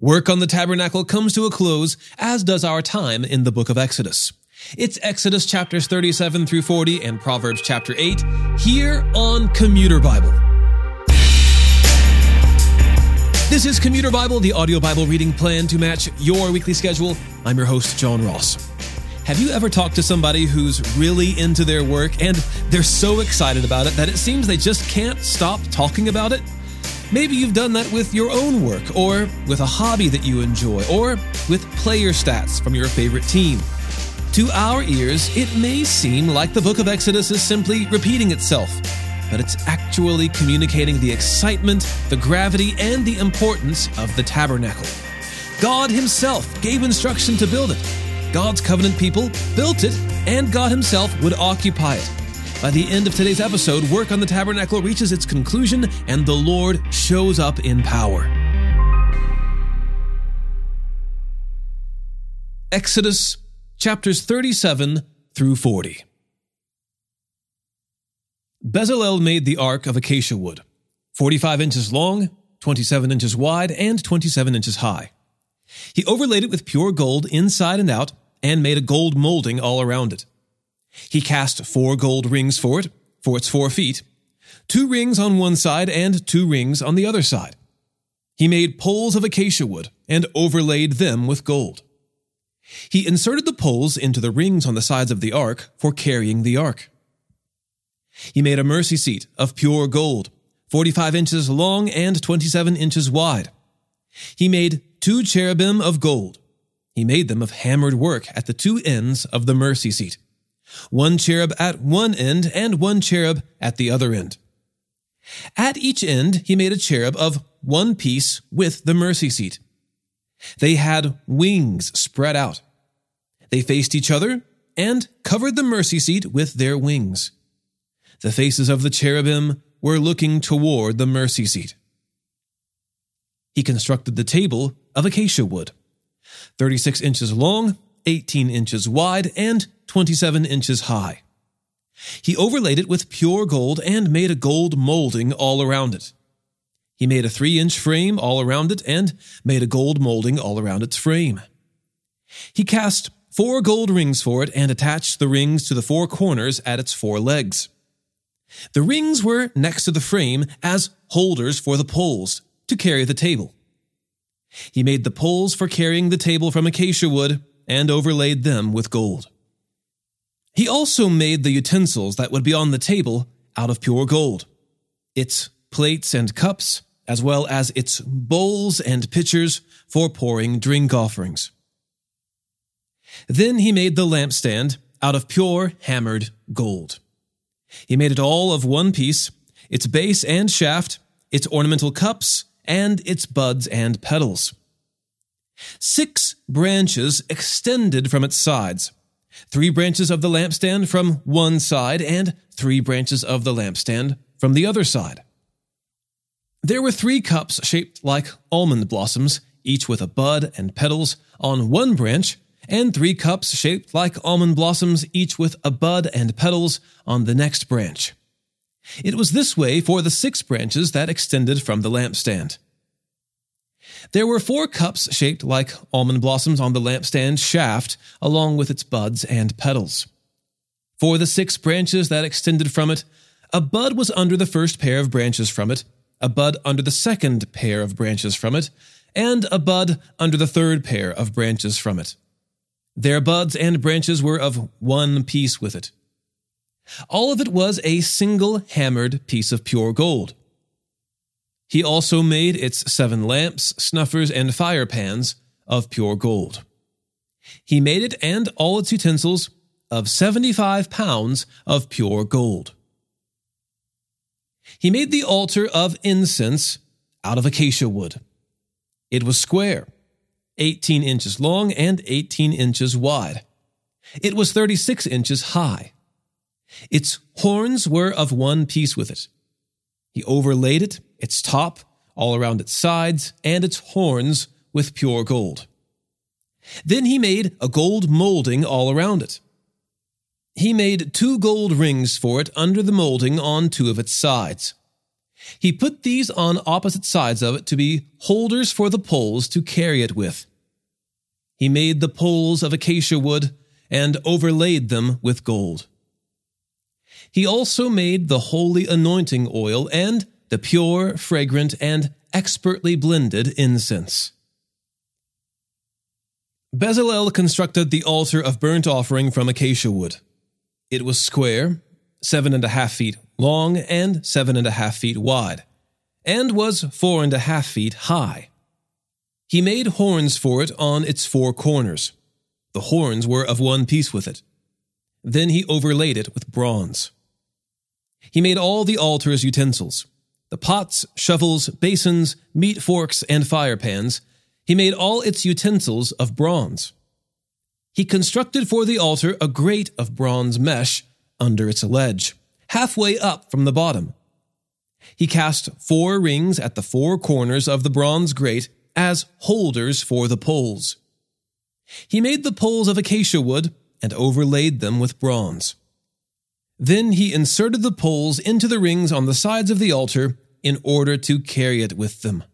Work on the tabernacle comes to a close, as does our time in the book of Exodus. It's Exodus chapters 37 through 40 and Proverbs chapter 8 here on Commuter Bible. This is Commuter Bible, the audio Bible reading plan to match your weekly schedule. I'm your host, John Ross. Have you ever talked to somebody who's really into their work and they're so excited about it that it seems they just can't stop talking about it? Maybe you've done that with your own work, or with a hobby that you enjoy, or with player stats from your favorite team. To our ears, it may seem like the book of Exodus is simply repeating itself, but it's actually communicating the excitement, the gravity, and the importance of the tabernacle. God Himself gave instruction to build it. God's covenant people built it, and God Himself would occupy it. By the end of today's episode, work on the tabernacle reaches its conclusion, and the Lord shows up in power. Exodus chapters 37 through 40. Bezalel made the ark of acacia wood, 45 inches long, 27 inches wide, and 27 inches high. He overlaid it with pure gold inside and out and made a gold molding all around it. He cast four gold rings for it, for its four feet, two rings on one side and two rings on the other side. He made poles of acacia wood and overlaid them with gold. He inserted the poles into the rings on the sides of the ark for carrying the ark. He made a mercy seat of pure gold, 45 inches long and 27 inches wide. He made two cherubim of gold. He made them of hammered work at the two ends of the mercy seat, one cherub at one end and one cherub at the other end. At each end, he made a cherub of one piece with the mercy seat. They had wings spread out. They faced each other and covered the mercy seat with their wings. The faces of the cherubim were looking toward the mercy seat. He constructed the table of acacia wood, 36 inches long, 18 inches wide, and 27 inches high. He overlaid it with pure gold and made a gold molding all around it. He made a three inch frame all around it and made a gold molding all around its frame. He cast four gold rings for it and attached the rings to the four corners at its four legs. The rings were next to the frame as holders for the poles to carry the table. He made the poles for carrying the table from acacia wood and overlaid them with gold. He also made the utensils that would be on the table out of pure gold, its plates and cups, as well as its bowls and pitchers for pouring drink offerings. Then he made the lampstand out of pure hammered gold. He made it all of one piece, its base and shaft, its ornamental cups, and its buds and petals. Six branches extended from its sides, three branches of the lampstand from one side and three branches of the lampstand from the other side. There were three cups shaped like almond blossoms, each with a bud and petals on one branch, and three cups shaped like almond blossoms, each with a bud and petals on the next branch. It was this way for the six branches that extended from the lampstand. There were four cups shaped like almond blossoms on the lampstand shaft, along with its buds and petals. For the six branches that extended from it, a bud was under the first pair of branches from it, a bud under the second pair of branches from it, and a bud under the third pair of branches from it. Their buds and branches were of one piece with it. All of it was a single hammered piece of pure gold. He also made its seven lamps, snuffers, and fire pans of pure gold. He made it and all its utensils of 75 pounds of pure gold. He made the altar of incense out of acacia wood. It was square, 18 inches long and 18 inches wide. It was 36 inches high. Its horns were of one piece with it. He overlaid it, its top, all around its sides, and its horns with pure gold. Then he made a gold molding all around it. He made two gold rings for it under the molding on two of its sides. He put these on opposite sides of it to be holders for the poles to carry it with. He made the poles of acacia wood and overlaid them with gold. He also made the holy anointing oil and the pure, fragrant, and expertly blended incense. Bezalel constructed the altar of burnt offering from acacia wood. It was square, seven and a half feet long, and seven and a half feet wide, and was four and a half feet high. He made horns for it on its four corners. The horns were of one piece with it. Then he overlaid it with bronze. He made all the altar's utensils the pots, shovels, basins, meat forks, and fire pans. He made all its utensils of bronze. He constructed for the altar a grate of bronze mesh under its ledge, halfway up from the bottom. He cast four rings at the four corners of the bronze grate as holders for the poles. He made the poles of acacia wood and overlaid them with bronze. Then he inserted the poles into the rings on the sides of the altar in order to carry it with them.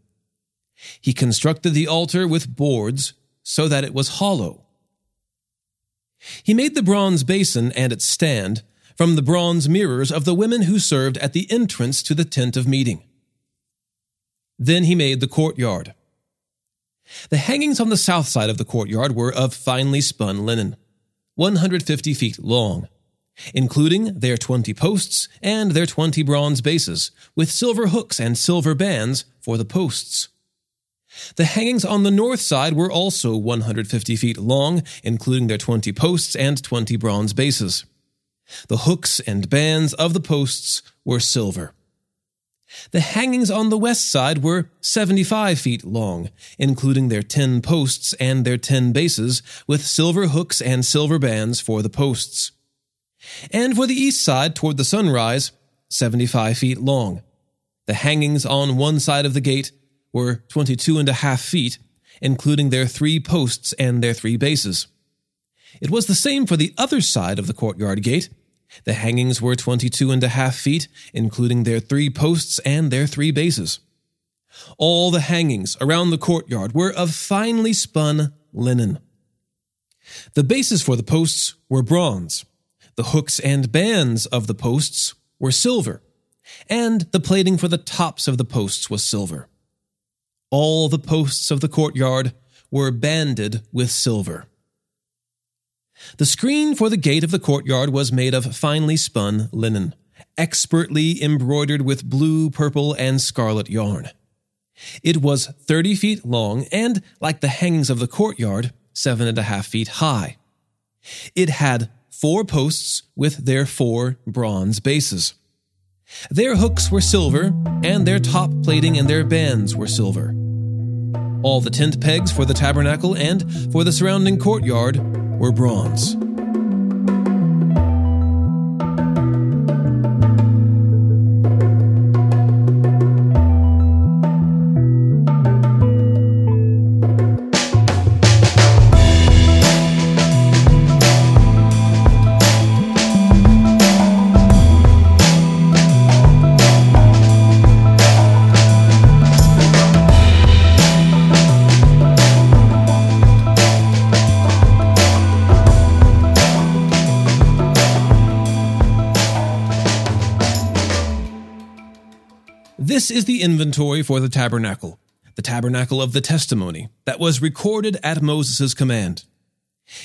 He constructed the altar with boards so that it was hollow. He made the bronze basin and its stand from the bronze mirrors of the women who served at the entrance to the tent of meeting. Then he made the courtyard. The hangings on the south side of the courtyard were of finely spun linen, 150 feet long, including their 20 posts and their 20 bronze bases, with silver hooks and silver bands for the posts. The hangings on the north side were also 150 feet long, including their 20 posts and 20 bronze bases. The hooks and bands of the posts were silver. The hangings on the west side were 75 feet long, including their 10 posts and their 10 bases, with silver hooks and silver bands for the posts. And for the east side, toward the sunrise, 75 feet long. The hangings on one side of the gate were 22 and a half feet, including their three posts and their three bases. It was the same for the other side of the courtyard gate. The hangings were 22 and a half feet, including their three posts and their three bases. All the hangings around the courtyard were of finely spun linen. The bases for the posts were bronze. The hooks and bands of the posts were silver, and the plating for the tops of the posts was silver. All the posts of the courtyard were banded with silver. The screen for the gate of the courtyard was made of finely spun linen, expertly embroidered with blue, purple, and scarlet yarn. It was 30 feet long and, like the hangings of the courtyard, seven and a half feet high. It had four posts with their four bronze bases. Their hooks were silver, and their top plating and their bands were silver. All the tent pegs for the tabernacle and for the surrounding courtyard were bronze. Inventory for the tabernacle, the tabernacle of the testimony, that was recorded at Moses' command.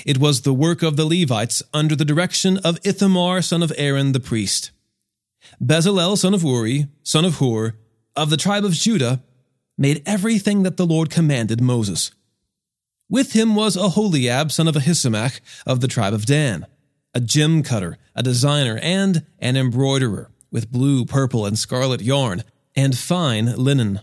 It was the work of the Levites under the direction of Ithamar son of Aaron the priest. Bezalel son of Uri, son of Hur, of the tribe of Judah, made everything that the Lord commanded Moses. With him was Oholiab son of Ahisamach of the tribe of Dan, a gem cutter, a designer, and an embroiderer, with blue, purple, and scarlet yarn, and fine linen.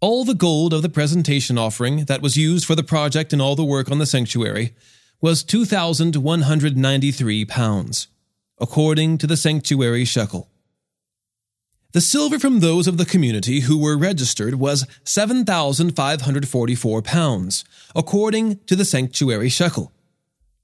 All the gold of the presentation offering that was used for the project and all the work on the sanctuary was 2,193 pounds, according to the sanctuary shekel. The silver from those of the community who were registered was 7,544 pounds, according to the sanctuary shekel.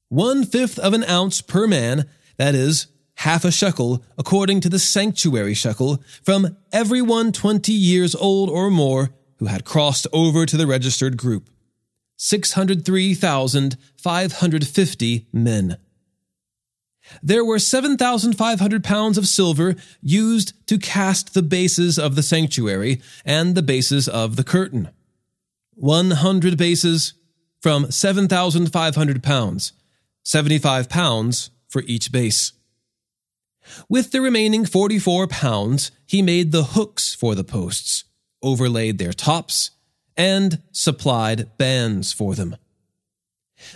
One fifth of an ounce per man, that is, half a shekel according to the sanctuary shekel from everyone 20 years old or more who had crossed over to the registered group. 603,550 men. There were 7,500 pounds of silver used to cast the bases of the sanctuary and the bases of the curtain. 100 bases from 7,500 pounds, 75 pounds for each base. With the remaining 44 pounds, he made the hooks for the posts, overlaid their tops, and supplied bands for them.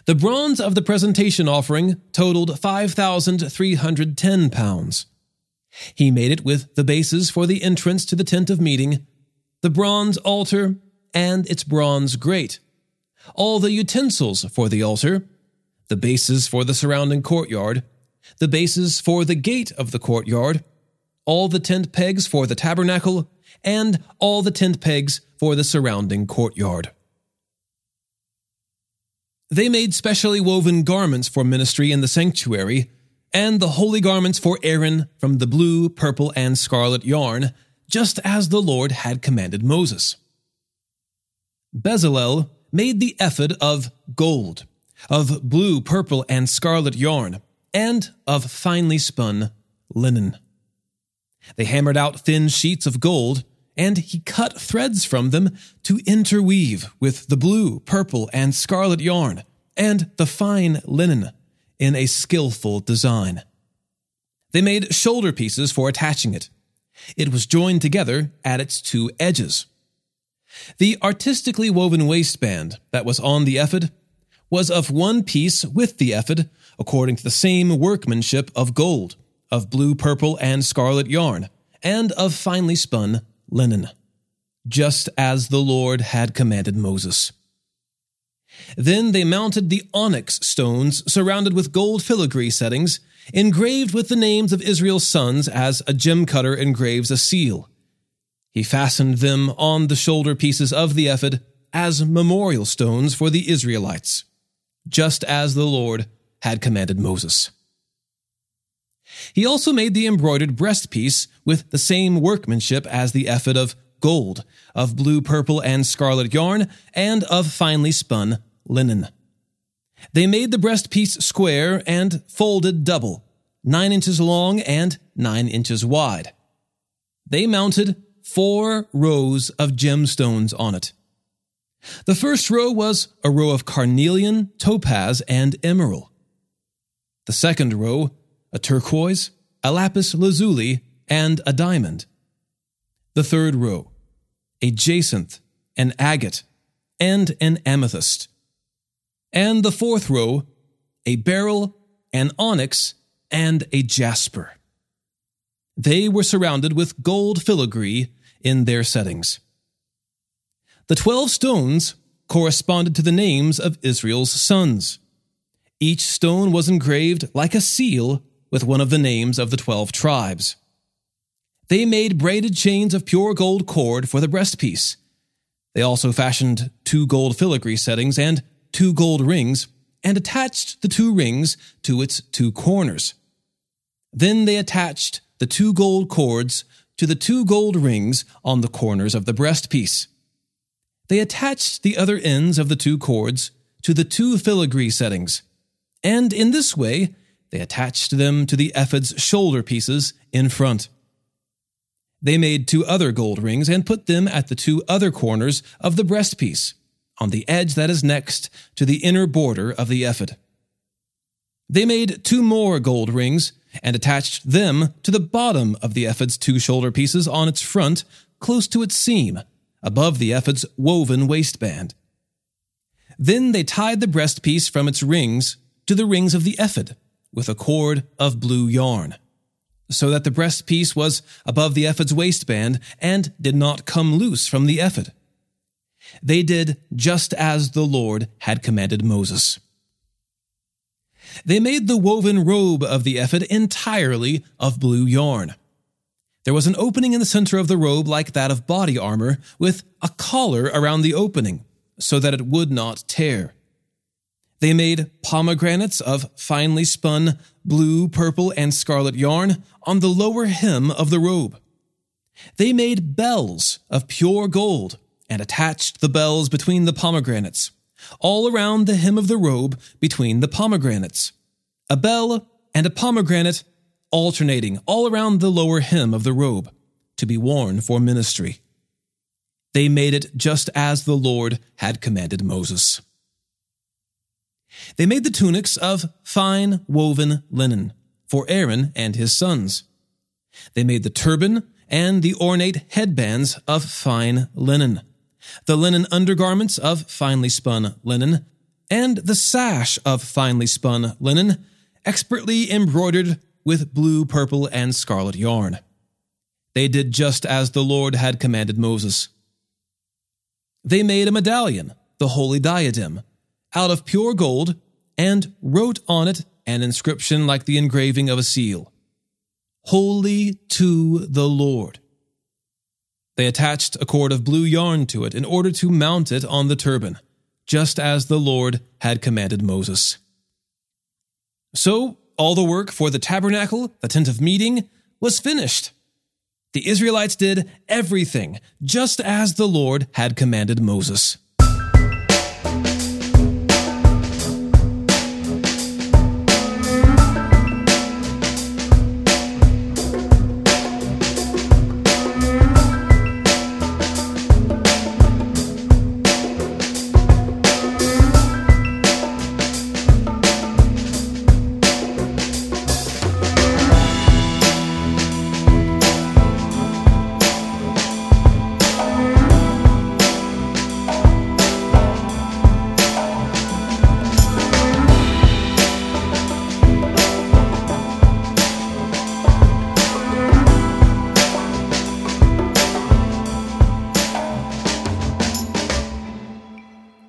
The bronze of the presentation offering totaled 5,310 pounds. He made it with the bases for the entrance to the tent of meeting, the bronze altar, and its bronze grate, all the utensils for the altar, the bases for the surrounding courtyard, the bases for the gate of the courtyard, all the tent pegs for the tabernacle, and all the tent pegs for the surrounding courtyard. They made specially woven garments for ministry in the sanctuary, and the holy garments for Aaron from the blue, purple, and scarlet yarn, just as the Lord had commanded Moses. Bezalel made the ephod of gold, of blue, purple, and scarlet yarn, and of finely spun linen. They hammered out thin sheets of gold, and he cut threads from them to interweave with the blue, purple, and scarlet yarn and the fine linen in a skillful design. They made shoulder pieces for attaching it. It was joined together at its two edges. The artistically woven waistband that was on the ephod was of one piece with the ephod, according to the same workmanship of gold, of blue, purple, and scarlet yarn, and of finely spun linen, just as the Lord had commanded Moses. Then they mounted the onyx stones surrounded with gold filigree settings, engraved with the names of Israel's sons as a gem cutter engraves a seal. He fastened them on the shoulder pieces of the ephod as memorial stones for the Israelites, just as the Lord had commanded Moses. He also made the embroidered breastpiece with the same workmanship as the ephod of gold, of blue, purple, and scarlet yarn, and of finely spun linen. They made the breastpiece square and folded double, nine inches long and nine inches wide. They mounted four rows of gemstones on it. The first row was a row of carnelian, topaz, and emerald. The second row, a turquoise, a lapis lazuli, and a diamond. The third row, a jacinth, an agate, and an amethyst. And the fourth row, a beryl, an onyx, and a jasper. They were surrounded with gold filigree in their settings. The twelve stones corresponded to the names of Israel's sons. Each stone was engraved like a seal with one of the names of the twelve tribes. They made braided chains of pure gold cord for the breastpiece. They also fashioned two gold filigree settings and two gold rings and attached the two rings to its two corners. Then they attached the two gold cords to the two gold rings on the corners of the breastpiece. They attached the other ends of the two cords to the two filigree settings, and in this way they attached them to the ephod's shoulder pieces in front. They made two other gold rings and put them at the two other corners of the breastpiece, on the edge that is next to the inner border of the ephod. They made two more gold rings and attached them to the bottom of the ephod's two shoulder pieces on its front, close to its seam, above the ephod's woven waistband. Then they tied the breastpiece from its rings to the rings of the ephod with a cord of blue yarn, so that the breastpiece was above the ephod's waistband and did not come loose from the ephod. They did just as the Lord had commanded Moses. They made the woven robe of the ephod entirely of blue yarn. There was an opening in the center of the robe like that of body armor, with a collar around the opening, so that it would not tear. They made pomegranates of finely spun blue, purple, and scarlet yarn on the lower hem of the robe. They made bells of pure gold and attached the bells between the pomegranates, all around the hem of the robe between the pomegranates. A bell and a pomegranate alternating all around the lower hem of the robe to be worn for ministry. They made it just as the Lord had commanded Moses. They made the tunics of fine woven linen for Aaron and his sons. They made the turban and the ornate headbands of fine linen, the linen undergarments of finely spun linen, and the sash of finely spun linen, expertly embroidered with blue, purple, and scarlet yarn. They did just as the Lord had commanded Moses. They made a medallion, the holy diadem, out of pure gold and wrote on it an inscription like the engraving of a seal Holy to the Lord. They attached a cord of blue yarn to it in order to mount it on the turban, just as the Lord had commanded Moses. So, all the work for the tabernacle, the tent of meeting, was finished. The Israelites did everything just as the Lord had commanded Moses.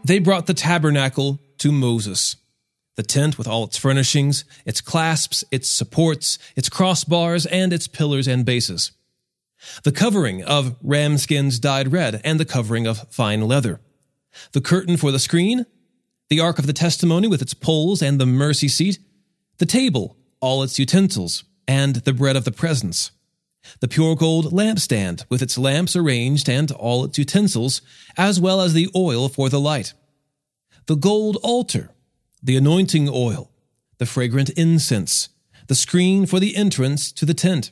They brought the tabernacle to Moses. The tent with all its furnishings, its clasps, its supports, its crossbars, and its pillars and bases. The covering of ram skins dyed red, and the covering of fine leather. The curtain for the screen, the ark of the testimony with its poles and the mercy seat, the table, all its utensils, and the bread of the presence. The pure gold lampstand with its lamps arranged and all its utensils, as well as the oil for the light the gold altar, the anointing oil, the fragrant incense, the screen for the entrance to the tent,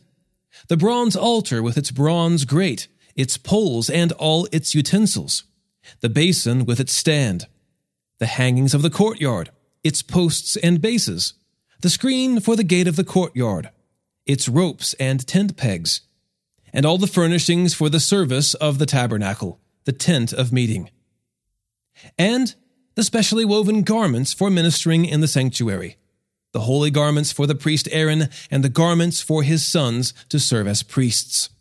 the bronze altar with its bronze grate, its poles, and all its utensils, the basin with its stand, the hangings of the courtyard, its posts and bases, the screen for the gate of the courtyard, its ropes and tent pegs, and all the furnishings for the service of the tabernacle, the tent of meeting. And the specially woven garments for ministering in the sanctuary, the holy garments for the priest Aaron, and the garments for his sons to serve as priests.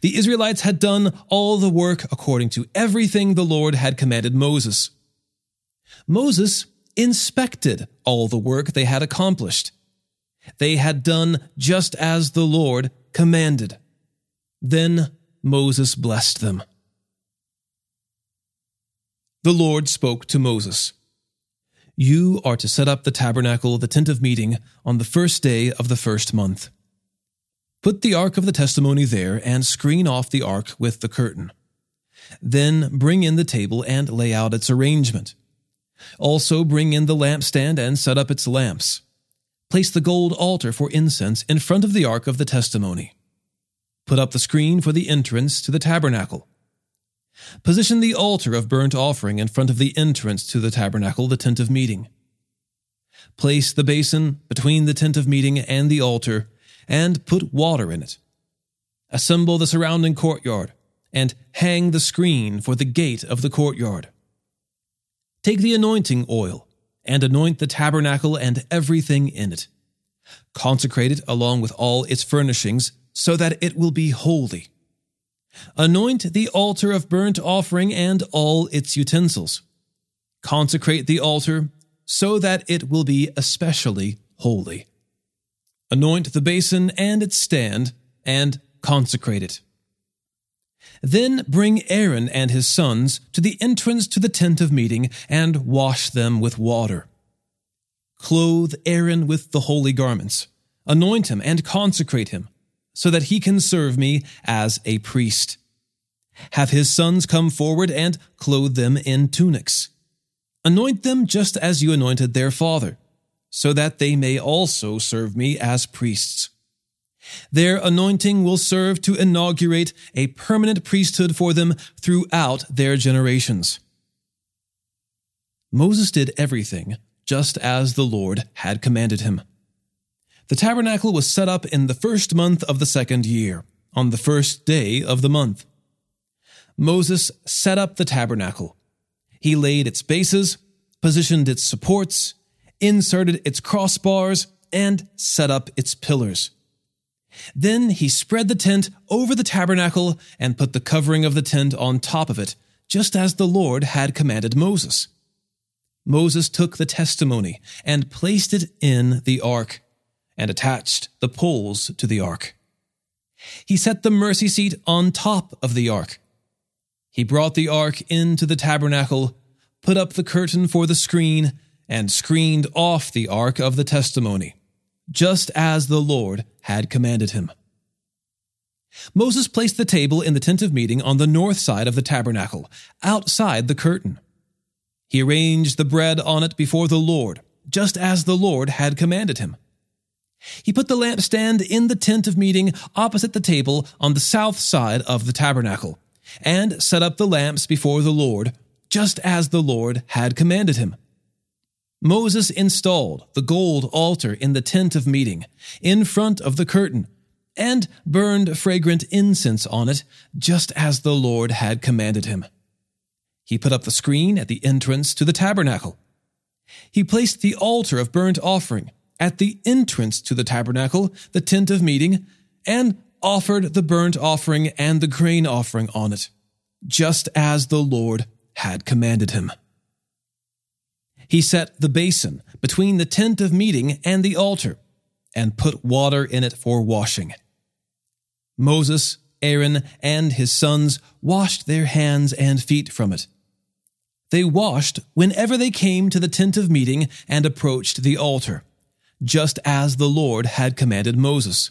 The Israelites had done all the work according to everything the Lord had commanded Moses. Moses inspected all the work they had accomplished. They had done just as the Lord commanded. Then Moses blessed them the Lord spoke to Moses You are to set up the tabernacle, the tent of meeting, on the first day of the first month. Put the ark of the testimony there and screen off the ark with the curtain. Then bring in the table and lay out its arrangement. Also bring in the lampstand and set up its lamps. Place the gold altar for incense in front of the ark of the testimony. Put up the screen for the entrance to the tabernacle Position the altar of burnt offering in front of the entrance to the tabernacle, the tent of meeting. Place the basin between the tent of meeting and the altar, and put water in it. Assemble the surrounding courtyard, and hang the screen for the gate of the courtyard. Take the anointing oil, and anoint the tabernacle and everything in it. Consecrate it along with all its furnishings, so that it will be holy. Anoint the altar of burnt offering and all its utensils. Consecrate the altar so that it will be especially holy. Anoint the basin and its stand, and consecrate it. Then bring Aaron and his sons to the entrance to the tent of meeting and wash them with water. Clothe Aaron with the holy garments, anoint him and consecrate him, so that he can serve me as a priest. Have his sons come forward and clothe them in tunics. Anoint them just as you anointed their father, so that they may also serve me as priests. Their anointing will serve to inaugurate a permanent priesthood for them throughout their generations. Moses did everything just as the Lord had commanded him. The tabernacle was set up in the first month of the second year, on the first day of the month. Moses set up the tabernacle. He laid its bases, positioned its supports, inserted its crossbars, and set up its pillars. Then he spread the tent over the tabernacle and put the covering of the tent on top of it, just as the Lord had commanded Moses. Moses took the testimony and placed it in the ark, and attached the poles to the ark. He set the mercy seat on top of the ark. He brought the ark into the tabernacle, put up the curtain for the screen, and screened off the ark of the testimony just as the Lord had commanded him. Moses placed the table in the tent of meeting on the north side of the tabernacle, outside the curtain. He arranged the bread on it before the Lord, just as the Lord had commanded him. He put the lampstand in the tent of meeting opposite the table on the south side of the tabernacle, and set up the lamps before the Lord, just as the Lord had commanded him. Moses installed the gold altar in the tent of meeting, in front of the curtain, and burned fragrant incense on it, just as the Lord had commanded him. He put up the screen at the entrance to the tabernacle. He placed the altar of burnt offering at the entrance to the tabernacle, the tent of meeting, and offered the burnt offering and the grain offering on it, just as the Lord had commanded him. He set the basin between the tent of meeting and the altar, and put water in it for washing. Moses, Aaron, and his sons washed their hands and feet from it. They washed whenever they came to the tent of meeting and approached the altar, just as the Lord had commanded Moses.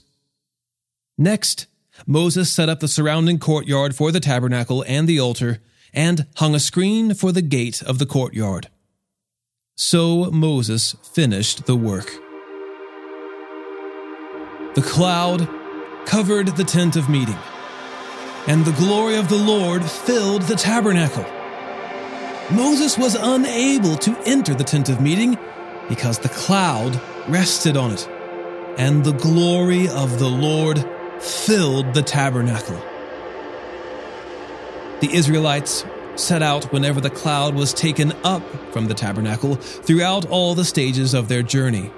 Next, Moses set up the surrounding courtyard for the tabernacle and the altar, and hung a screen for the gate of the courtyard. So Moses finished the work. The cloud covered the tent of meeting, and the glory of the Lord filled the tabernacle. Moses was unable to enter the tent of meeting because the cloud rested on it, and the glory of the Lord filled the tabernacle. The Israelites set out whenever the cloud was taken up from the tabernacle throughout all the stages of their journey.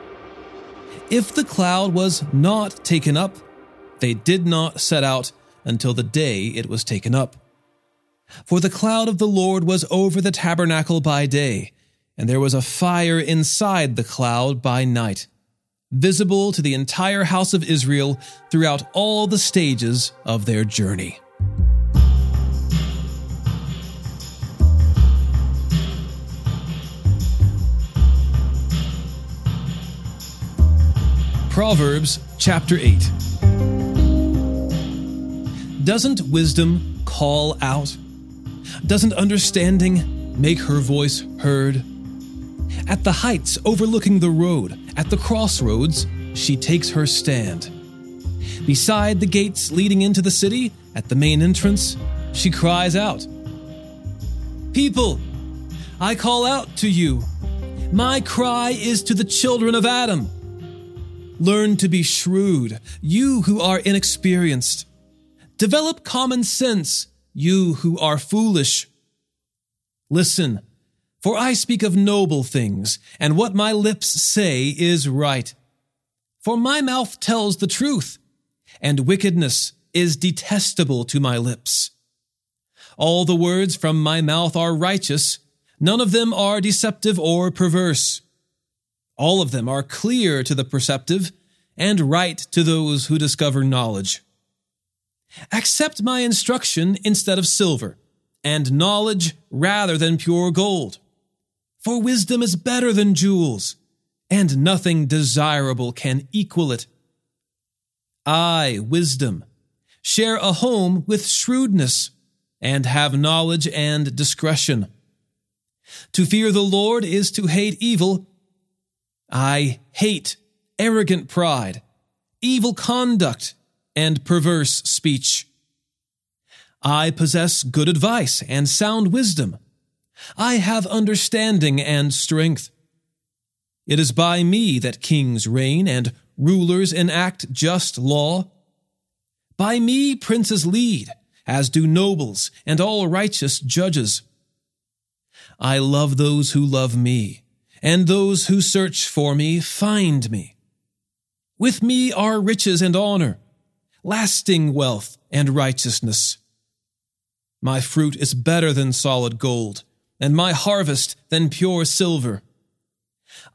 If the cloud was not taken up, they did not set out until the day it was taken up. For the cloud of the Lord was over the tabernacle by day, and there was a fire inside the cloud by night, visible to the entire house of Israel throughout all the stages of their journey. Proverbs chapter 8. Doesn't wisdom call out? Doesn't understanding make her voice heard? At the heights overlooking the road, at the crossroads, she takes her stand. Beside the gates leading into the city, at the main entrance, she cries out People, I call out to you. My cry is to the children of Adam. Learn to be shrewd, you who are inexperienced. Develop common sense, you who are foolish. Listen, for I speak of noble things, and what my lips say is right. For my mouth tells the truth, and wickedness is detestable to my lips. All the words from my mouth are righteous, none of them are deceptive or perverse. All of them are clear to the perceptive and right to those who discover knowledge. Accept my instruction instead of silver, and knowledge rather than pure gold. For wisdom is better than jewels, and nothing desirable can equal it. I, wisdom, share a home with shrewdness, and have knowledge and discretion. To fear the Lord is to hate evil. I hate arrogant pride, evil conduct, and perverse speech. I possess good advice and sound wisdom. I have understanding and strength. It is by me that kings reign and rulers enact just law. By me princes lead, as do nobles and all righteous judges. I love those who love me, and those who search for me find me. With me are riches and honor, lasting wealth and righteousness. My fruit is better than solid gold, and my harvest than pure silver.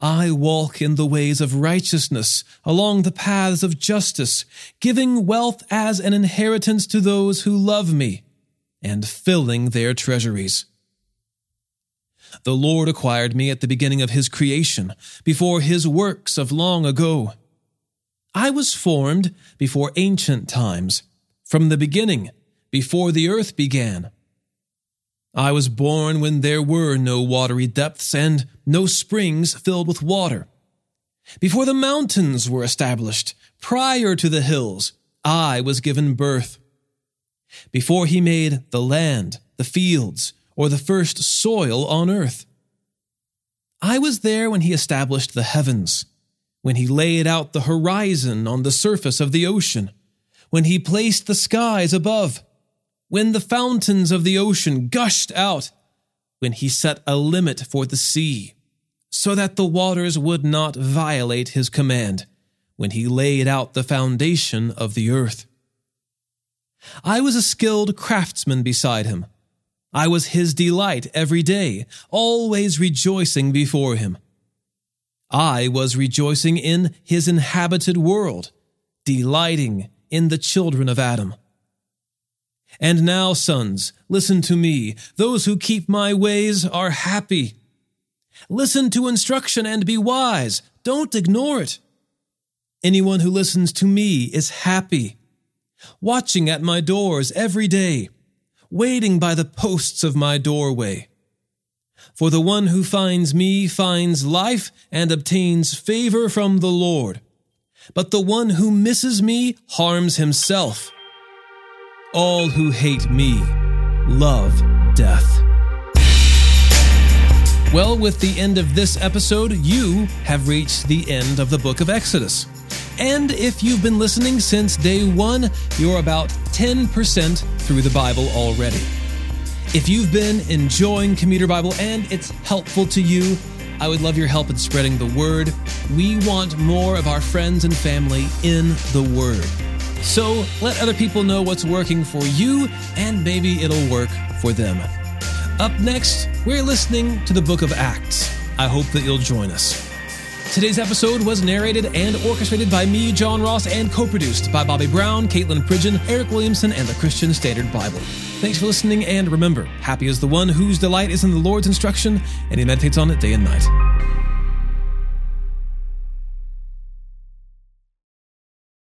I walk in the ways of righteousness, along the paths of justice, giving wealth as an inheritance to those who love me, and filling their treasuries. The Lord acquired me at the beginning of his creation, before his works of long ago. I was formed before ancient times, from the beginning, before the earth began. I was born when there were no watery depths and no springs filled with water. Before the mountains were established, prior to the hills, I was given birth. Before he made the land, the fields, or the first soil on earth. I was there when he established the heavens, when he laid out the horizon on the surface of the ocean, when he placed the skies above, when the fountains of the ocean gushed out, when he set a limit for the sea, so that the waters would not violate his command, when he laid out the foundation of the earth. I was a skilled craftsman beside him I was his delight every day, always rejoicing before him. I was rejoicing in his inhabited world, delighting in the children of Adam. And now, sons, listen to me. Those who keep my ways are happy. Listen to instruction and be wise. Don't ignore it. Anyone who listens to me is happy, watching at my doors every day waiting by the posts of my doorway. For the one who finds me finds life and obtains favor from the Lord. But the one who misses me harms himself. All who hate me love death. Well, with the end of this episode, you have reached the end of the book of Exodus. And if you've been listening since day one, you're about 10% through the Bible already. If you've been enjoying Commuter Bible and it's helpful to you, I would love your help in spreading the word. We want more of our friends and family in the word. So let other people know what's working for you, and maybe it'll work for them. Up next, we're listening to the book of Acts. I hope that you'll join us. Today's episode was narrated and orchestrated by me, John Ross, and co produced by Bobby Brown, Katelyn Pridgen, Eric Williamson, and the Christian Standard Bible. Thanks for listening, and remember, happy is the one whose delight is in the Lord's instruction, and he meditates on it day and night.